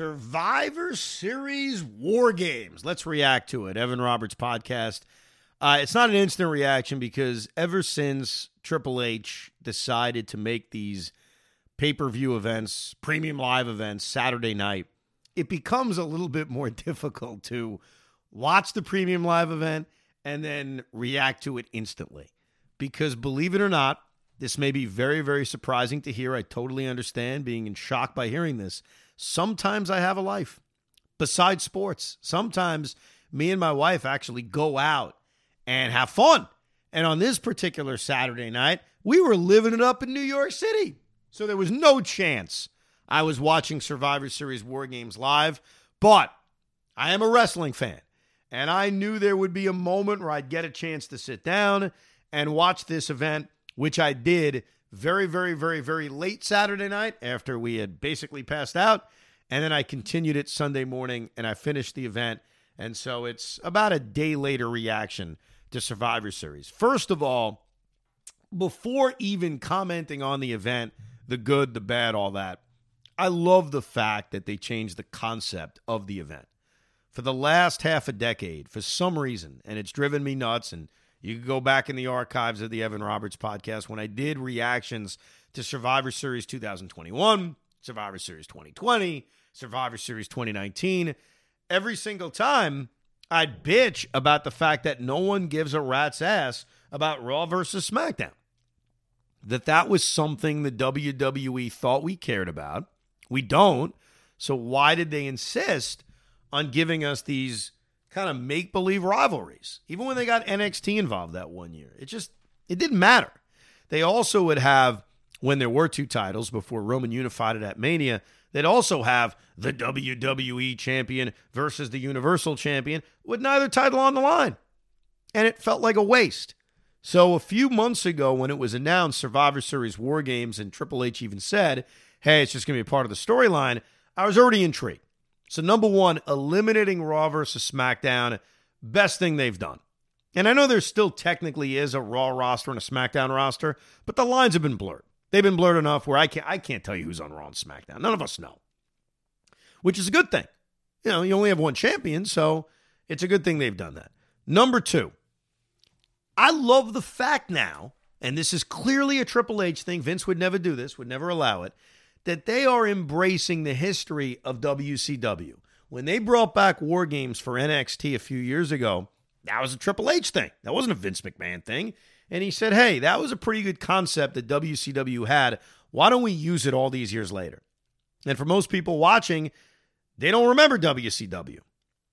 Survivor Series War Games. Let's react to it. Evan Roberts podcast. Uh, it's not an instant reaction because ever since Triple H decided to make these pay per view events, premium live events, Saturday night, it becomes a little bit more difficult to watch the premium live event and then react to it instantly. Because believe it or not, this may be very, very surprising to hear. I totally understand being in shock by hearing this. Sometimes I have a life besides sports. Sometimes me and my wife actually go out and have fun. And on this particular Saturday night, we were living it up in New York City. So there was no chance I was watching Survivor Series War Games live. But I am a wrestling fan. And I knew there would be a moment where I'd get a chance to sit down and watch this event, which I did very, very, very, very late Saturday night after we had basically passed out. And then I continued it Sunday morning and I finished the event. And so it's about a day later reaction to Survivor Series. First of all, before even commenting on the event, the good, the bad, all that, I love the fact that they changed the concept of the event. For the last half a decade, for some reason, and it's driven me nuts, and you can go back in the archives of the Evan Roberts podcast when I did reactions to Survivor Series 2021, Survivor Series 2020, Survivor Series 2019. Every single time, I'd bitch about the fact that no one gives a rat's ass about Raw versus SmackDown. That that was something the WWE thought we cared about. We don't. So why did they insist on giving us these kind of make believe rivalries. Even when they got NXT involved that one year, it just it didn't matter. They also would have when there were two titles before Roman unified it at Mania. They'd also have the WWE champion versus the Universal champion with neither title on the line. And it felt like a waste. So a few months ago, when it was announced Survivor Series War Games and Triple H even said, hey, it's just going to be a part of the storyline, I was already intrigued. So, number one, eliminating Raw versus SmackDown, best thing they've done. And I know there still technically is a Raw roster and a SmackDown roster, but the lines have been blurred. They've been blurred enough where I can't I can't tell you who's on Raw and SmackDown. None of us know. Which is a good thing. You know, you only have one champion, so it's a good thing they've done that. Number two, I love the fact now, and this is clearly a Triple H thing. Vince would never do this, would never allow it that they are embracing the history of WCW. When they brought back War Games for NXT a few years ago, that was a Triple H thing. That wasn't a Vince McMahon thing. And he said, hey, that was a pretty good concept that WCW had. Why don't we use it all these years later? And for most people watching, they don't remember WCW.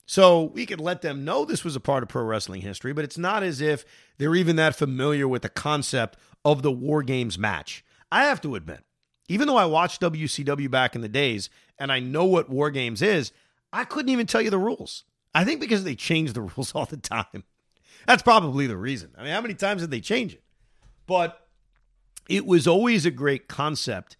So we could let them know this was a part of pro wrestling history, but it's not as if they're even that familiar with the concept of the War Games match. I have to admit, even though I watched WCW back in the days and I know what War Games is, I couldn't even tell you the rules. I think because they change the rules all the time. That's probably the reason. I mean, how many times did they change it? But it was always a great concept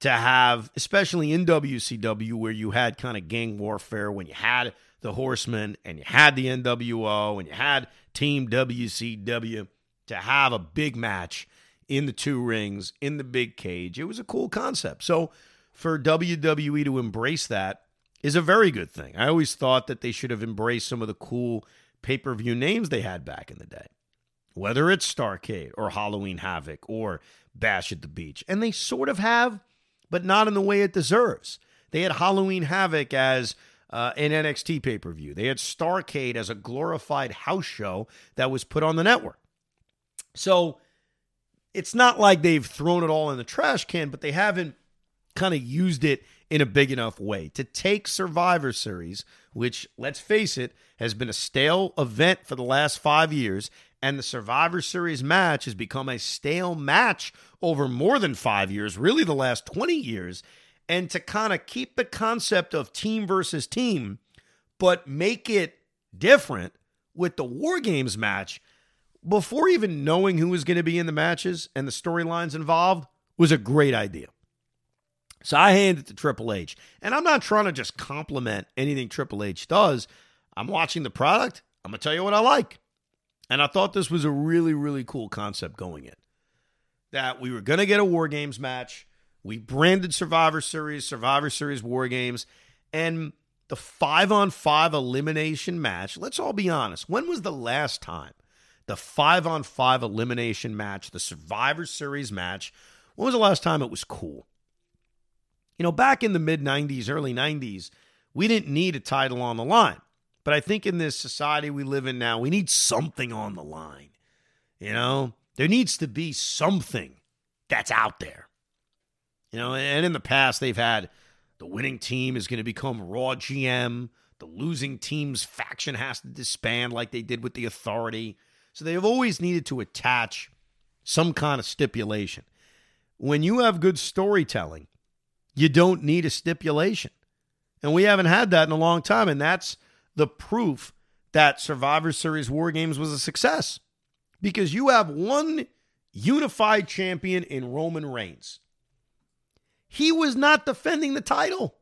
to have, especially in WCW, where you had kind of gang warfare, when you had the Horsemen and you had the NWO and you had Team WCW, to have a big match in the two rings, in the big cage. It was a cool concept. So for WWE to embrace that is a very good thing. I always thought that they should have embraced some of the cool pay per view names they had back in the day, whether it's Starcade or Halloween Havoc or Bash at the Beach. And they sort of have, but not in the way it deserves. They had Halloween Havoc as uh, an NXT pay per view, they had Starcade as a glorified house show that was put on the network. So it's not like they've thrown it all in the trash can, but they haven't kind of used it in a big enough way. To take Survivor Series, which, let's face it, has been a stale event for the last five years, and the Survivor Series match has become a stale match over more than five years, really the last 20 years, and to kind of keep the concept of team versus team, but make it different with the War Games match before even knowing who was going to be in the matches and the storylines involved was a great idea. So I hand it to Triple H. And I'm not trying to just compliment anything Triple H does. I'm watching the product. I'm going to tell you what I like. And I thought this was a really, really cool concept going in. That we were going to get a War Games match. We branded Survivor Series, Survivor Series War Games. And the five on five elimination match, let's all be honest. When was the last time the five on five elimination match, the Survivor Series match, when was the last time it was cool? You know, back in the mid 90s, early 90s, we didn't need a title on the line. But I think in this society we live in now, we need something on the line. You know, there needs to be something that's out there. You know, and in the past, they've had the winning team is going to become Raw GM. The losing team's faction has to disband like they did with the authority. So they have always needed to attach some kind of stipulation. When you have good storytelling, you don't need a stipulation. And we haven't had that in a long time. And that's the proof that Survivor Series War Games was a success because you have one unified champion in Roman Reigns. He was not defending the title.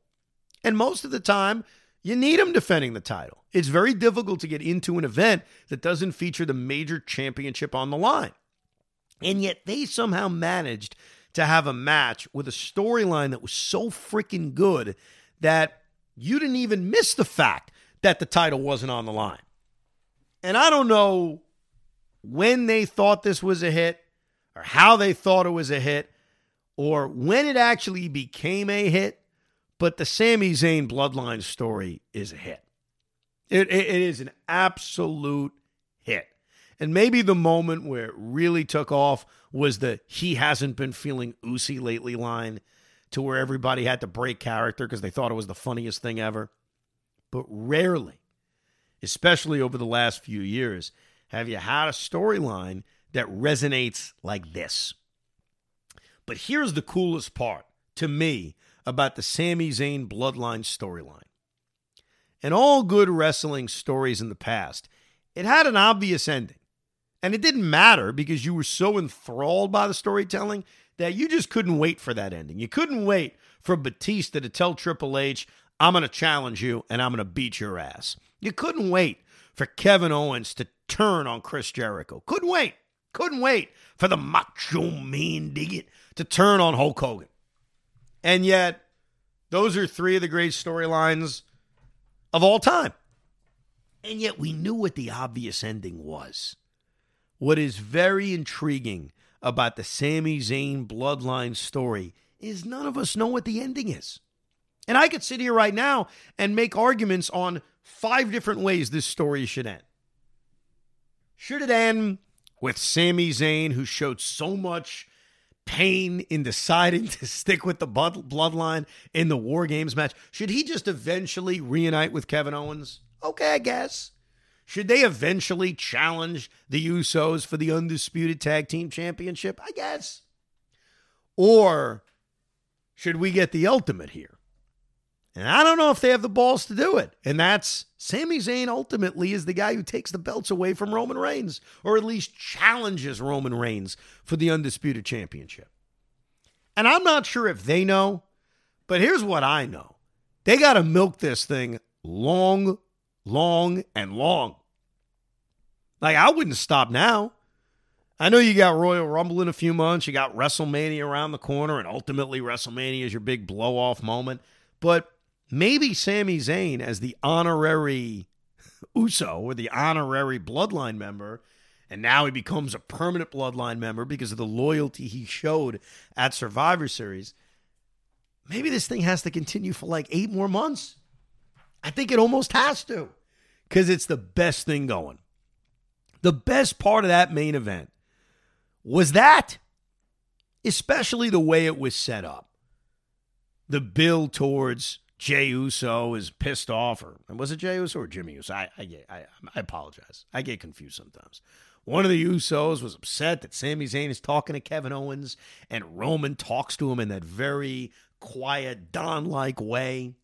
And most of the time, you need him defending the title. It's very difficult to get into an event that doesn't feature the major championship on the line. And yet they somehow managed to have a match with a storyline that was so freaking good that you didn't even miss the fact that the title wasn't on the line. And I don't know when they thought this was a hit or how they thought it was a hit or when it actually became a hit but the Sami Zayn bloodline story is a hit. It, it, it is an absolute hit. And maybe the moment where it really took off was the he hasn't been feeling oozy lately line to where everybody had to break character because they thought it was the funniest thing ever. But rarely, especially over the last few years, have you had a storyline that resonates like this. But here's the coolest part to me about the Sami Zayn bloodline storyline. In all good wrestling stories in the past, it had an obvious ending. And it didn't matter because you were so enthralled by the storytelling that you just couldn't wait for that ending. You couldn't wait for Batista to tell Triple H, I'm going to challenge you and I'm going to beat your ass. You couldn't wait for Kevin Owens to turn on Chris Jericho. Couldn't wait. Couldn't wait for the Macho Man Dig to turn on Hulk Hogan. And yet, those are three of the great storylines of all time. And yet, we knew what the obvious ending was. What is very intriguing about the Sami Zayn bloodline story is none of us know what the ending is. And I could sit here right now and make arguments on five different ways this story should end. Should it end with Sami Zayn, who showed so much pain in deciding to stick with the bloodline in the War Games match? Should he just eventually reunite with Kevin Owens? Okay, I guess. Should they eventually challenge the Usos for the Undisputed Tag Team Championship? I guess. Or should we get the ultimate here? And I don't know if they have the balls to do it. And that's Sami Zayn ultimately is the guy who takes the belts away from Roman Reigns, or at least challenges Roman Reigns for the Undisputed Championship. And I'm not sure if they know, but here's what I know they got to milk this thing long, long, and long. Like, I wouldn't stop now. I know you got Royal Rumble in a few months, you got WrestleMania around the corner, and ultimately WrestleMania is your big blow off moment. But maybe Sami Zayn as the honorary Uso or the honorary bloodline member, and now he becomes a permanent bloodline member because of the loyalty he showed at Survivor Series. Maybe this thing has to continue for like eight more months. I think it almost has to because it's the best thing going. The best part of that main event was that especially the way it was set up. The bill towards Jey Uso is pissed off, or was it Jey Uso or Jimmy Uso? I, I, I, I apologize. I get confused sometimes. One of the Usos was upset that Sami Zayn is talking to Kevin Owens, and Roman talks to him in that very quiet, Don like way.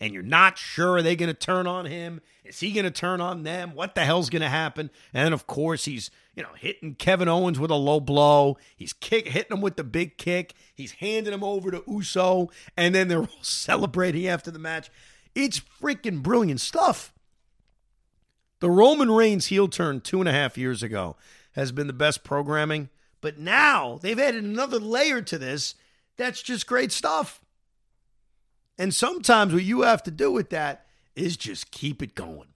And you're not sure are they going to turn on him? Is he going to turn on them? What the hell's going to happen? And of course, he's you know hitting Kevin Owens with a low blow. He's kick hitting him with the big kick. He's handing him over to Uso, and then they're all celebrating after the match. It's freaking brilliant stuff. The Roman Reigns heel turn two and a half years ago has been the best programming, but now they've added another layer to this that's just great stuff. And sometimes what you have to do with that is just keep it going.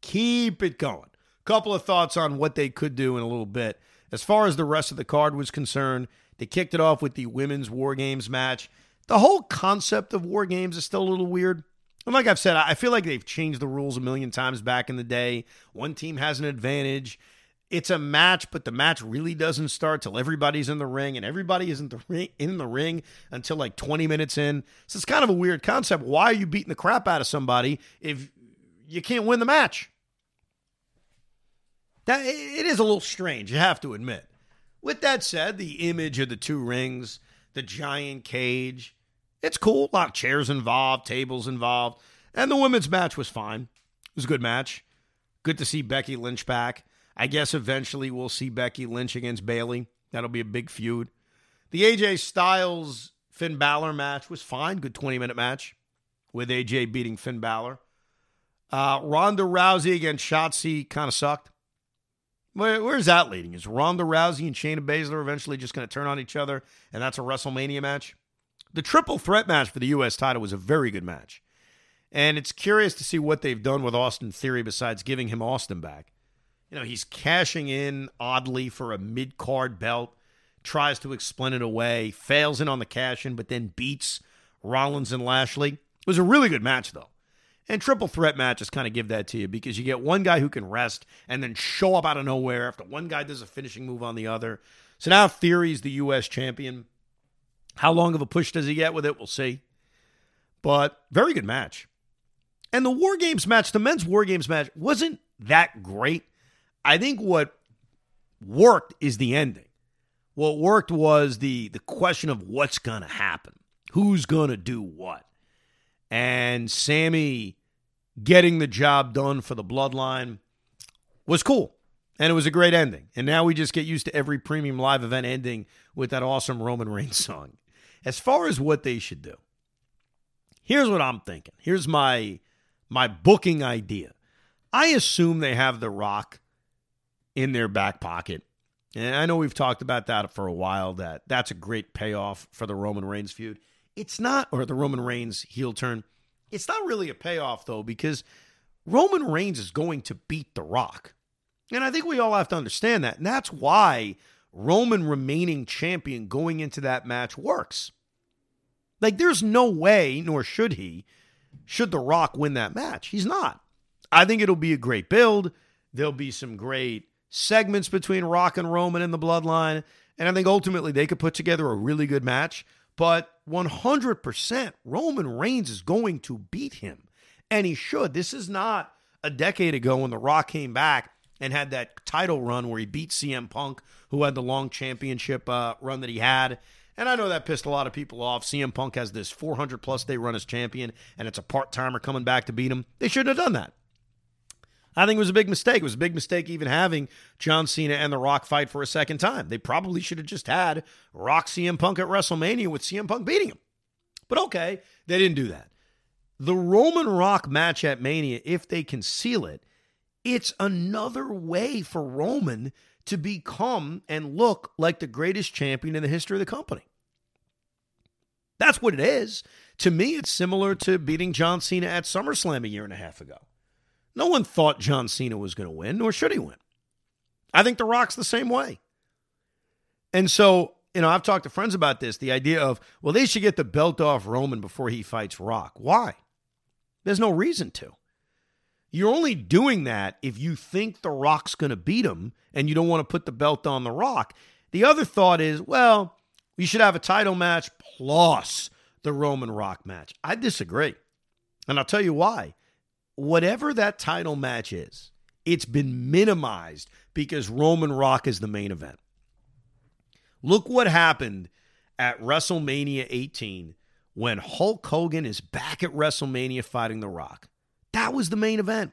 Keep it going. Couple of thoughts on what they could do in a little bit. As far as the rest of the card was concerned, they kicked it off with the women's War Games match. The whole concept of War Games is still a little weird. And like I've said, I feel like they've changed the rules a million times back in the day. One team has an advantage. It's a match, but the match really doesn't start till everybody's in the ring, and everybody isn't the ring, in the ring until like 20 minutes in. So it's kind of a weird concept. Why are you beating the crap out of somebody if you can't win the match? That it is a little strange, you have to admit. With that said, the image of the two rings, the giant cage, it's cool. A lot of chairs involved, tables involved. And the women's match was fine. It was a good match. Good to see Becky Lynch back. I guess eventually we'll see Becky Lynch against Bayley. That'll be a big feud. The AJ Styles Finn Balor match was fine. Good 20 minute match with AJ beating Finn Balor. Uh, Ronda Rousey against Shotzi kind of sucked. Where, where's that leading? Is Ronda Rousey and Shayna Baszler eventually just going to turn on each other and that's a WrestleMania match? The triple threat match for the U.S. title was a very good match. And it's curious to see what they've done with Austin Theory besides giving him Austin back. You know, he's cashing in oddly for a mid card belt, tries to explain it away, fails in on the cash in, but then beats Rollins and Lashley. It was a really good match, though. And triple threat matches kind of give that to you because you get one guy who can rest and then show up out of nowhere after one guy does a finishing move on the other. So now Theory's the U.S. champion. How long of a push does he get with it? We'll see. But very good match. And the War Games match, the men's War Games match, wasn't that great. I think what worked is the ending. What worked was the the question of what's going to happen. Who's going to do what? And Sami getting the job done for the bloodline was cool. And it was a great ending. And now we just get used to every premium live event ending with that awesome Roman Reigns song. As far as what they should do, here's what I'm thinking. Here's my my booking idea. I assume they have The Rock in their back pocket. And I know we've talked about that for a while that that's a great payoff for the Roman Reigns feud. It's not or the Roman Reigns heel turn. It's not really a payoff though because Roman Reigns is going to beat The Rock. And I think we all have to understand that. And that's why Roman remaining champion going into that match works. Like, there's no way, nor should he, should The Rock win that match. He's not. I think it'll be a great build. There'll be some great segments between Rock and Roman in the bloodline. And I think ultimately they could put together a really good match. But 100% Roman Reigns is going to beat him. And he should. This is not a decade ago when The Rock came back and had that title run where he beat CM Punk, who had the long championship uh, run that he had. And I know that pissed a lot of people off. CM Punk has this 400 plus day run as champion, and it's a part timer coming back to beat him. They shouldn't have done that. I think it was a big mistake. It was a big mistake even having John Cena and The Rock fight for a second time. They probably should have just had Rock CM Punk at WrestleMania with CM Punk beating him. But okay, they didn't do that. The Roman Rock match at Mania, if they conceal it, it's another way for Roman to become and look like the greatest champion in the history of the company. That's what it is. To me, it's similar to beating John Cena at SummerSlam a year and a half ago. No one thought John Cena was going to win, nor should he win. I think The Rock's the same way. And so, you know, I've talked to friends about this the idea of, well, they should get the belt off Roman before he fights Rock. Why? There's no reason to. You're only doing that if you think The Rock's going to beat him and you don't want to put the belt on The Rock. The other thought is, well, We should have a title match plus the Roman Rock match. I disagree. And I'll tell you why. Whatever that title match is, it's been minimized because Roman Rock is the main event. Look what happened at WrestleMania 18 when Hulk Hogan is back at WrestleMania fighting The Rock. That was the main event.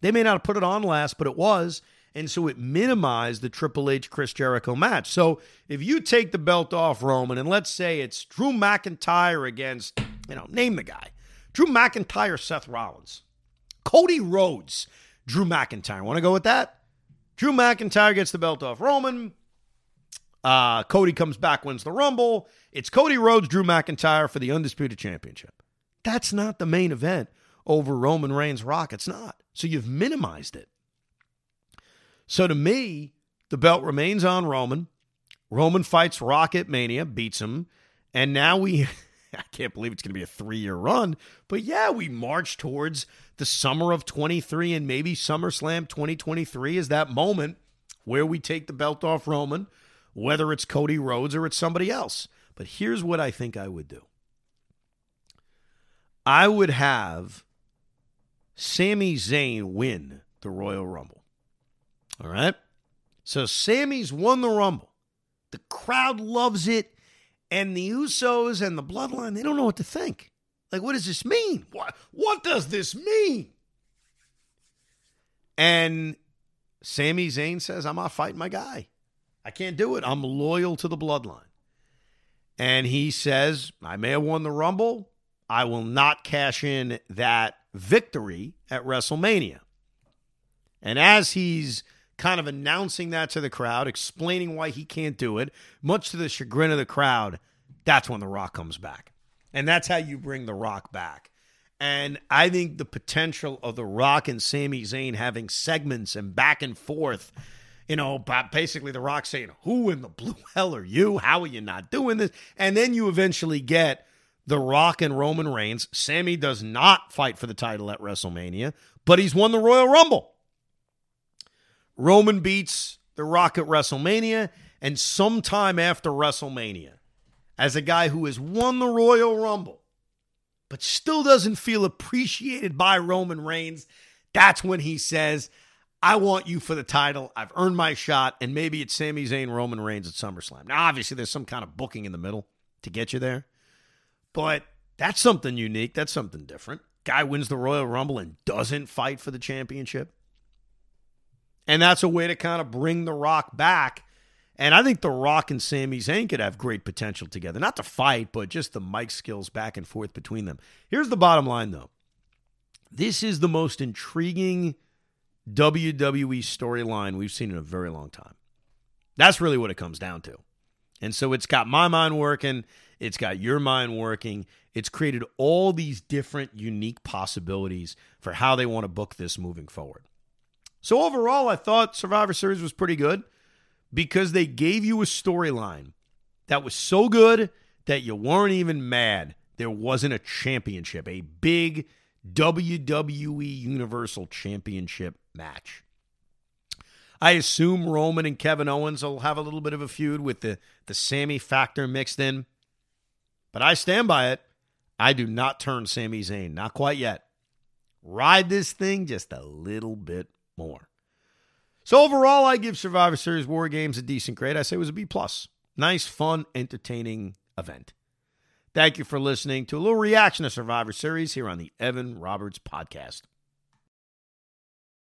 They may not have put it on last, but it was. And so it minimized the Triple H Chris Jericho match. So if you take the belt off Roman, and let's say it's Drew McIntyre against, you know, name the guy Drew McIntyre, Seth Rollins, Cody Rhodes, Drew McIntyre. Want to go with that? Drew McIntyre gets the belt off Roman. Uh, Cody comes back, wins the Rumble. It's Cody Rhodes, Drew McIntyre for the Undisputed Championship. That's not the main event over Roman Reigns Rock. It's not. So you've minimized it. So to me, the belt remains on Roman. Roman fights Rocket Mania, beats him. And now we, I can't believe it's going to be a three year run, but yeah, we march towards the summer of 23 and maybe SummerSlam 2023 is that moment where we take the belt off Roman, whether it's Cody Rhodes or it's somebody else. But here's what I think I would do I would have Sami Zayn win the Royal Rumble. All right. So Sami's won the Rumble. The crowd loves it. And the Usos and the Bloodline, they don't know what to think. Like, what does this mean? What, what does this mean? And Sami Zayn says, I'm not fighting my guy. I can't do it. I'm loyal to the Bloodline. And he says, I may have won the Rumble. I will not cash in that victory at WrestleMania. And as he's kind of announcing that to the crowd, explaining why he can't do it, much to the chagrin of the crowd, that's when The Rock comes back. And that's how you bring The Rock back. And I think the potential of The Rock and Sami Zayn having segments and back and forth, you know, basically The Rock saying, Who in the blue hell are you? How are you not doing this? And then you eventually get The Rock and Roman Reigns. Sami does not fight for the title at WrestleMania, but he's won the Royal Rumble. Roman beats The Rock at WrestleMania, and sometime after WrestleMania, as a guy who has won the Royal Rumble, but still doesn't feel appreciated by Roman Reigns, that's when he says, I want you for the title. I've earned my shot, and maybe it's Sami Zayn, Roman Reigns at SummerSlam. Now, obviously, there's some kind of booking in the middle to get you there, but that's something unique. That's something different. Guy wins the Royal Rumble and doesn't fight for the championship. And that's a way to kind of bring The Rock back. And I think The Rock and Sami Zayn could have great potential together. Not to fight, but just the mic skills back and forth between them. Here's the bottom line, though this is the most intriguing WWE storyline we've seen in a very long time. That's really what it comes down to. And so it's got my mind working, it's got your mind working. It's created all these different unique possibilities for how they want to book this moving forward. So overall, I thought Survivor Series was pretty good because they gave you a storyline that was so good that you weren't even mad there wasn't a championship, a big WWE Universal Championship match. I assume Roman and Kevin Owens will have a little bit of a feud with the, the Sami factor mixed in. But I stand by it. I do not turn Sami Zayn. Not quite yet. Ride this thing just a little bit more. So overall, I give Survivor Series War Games a decent grade. I say it was a B plus. Nice, fun, entertaining event. Thank you for listening to a little reaction to Survivor Series here on the Evan Roberts Podcast.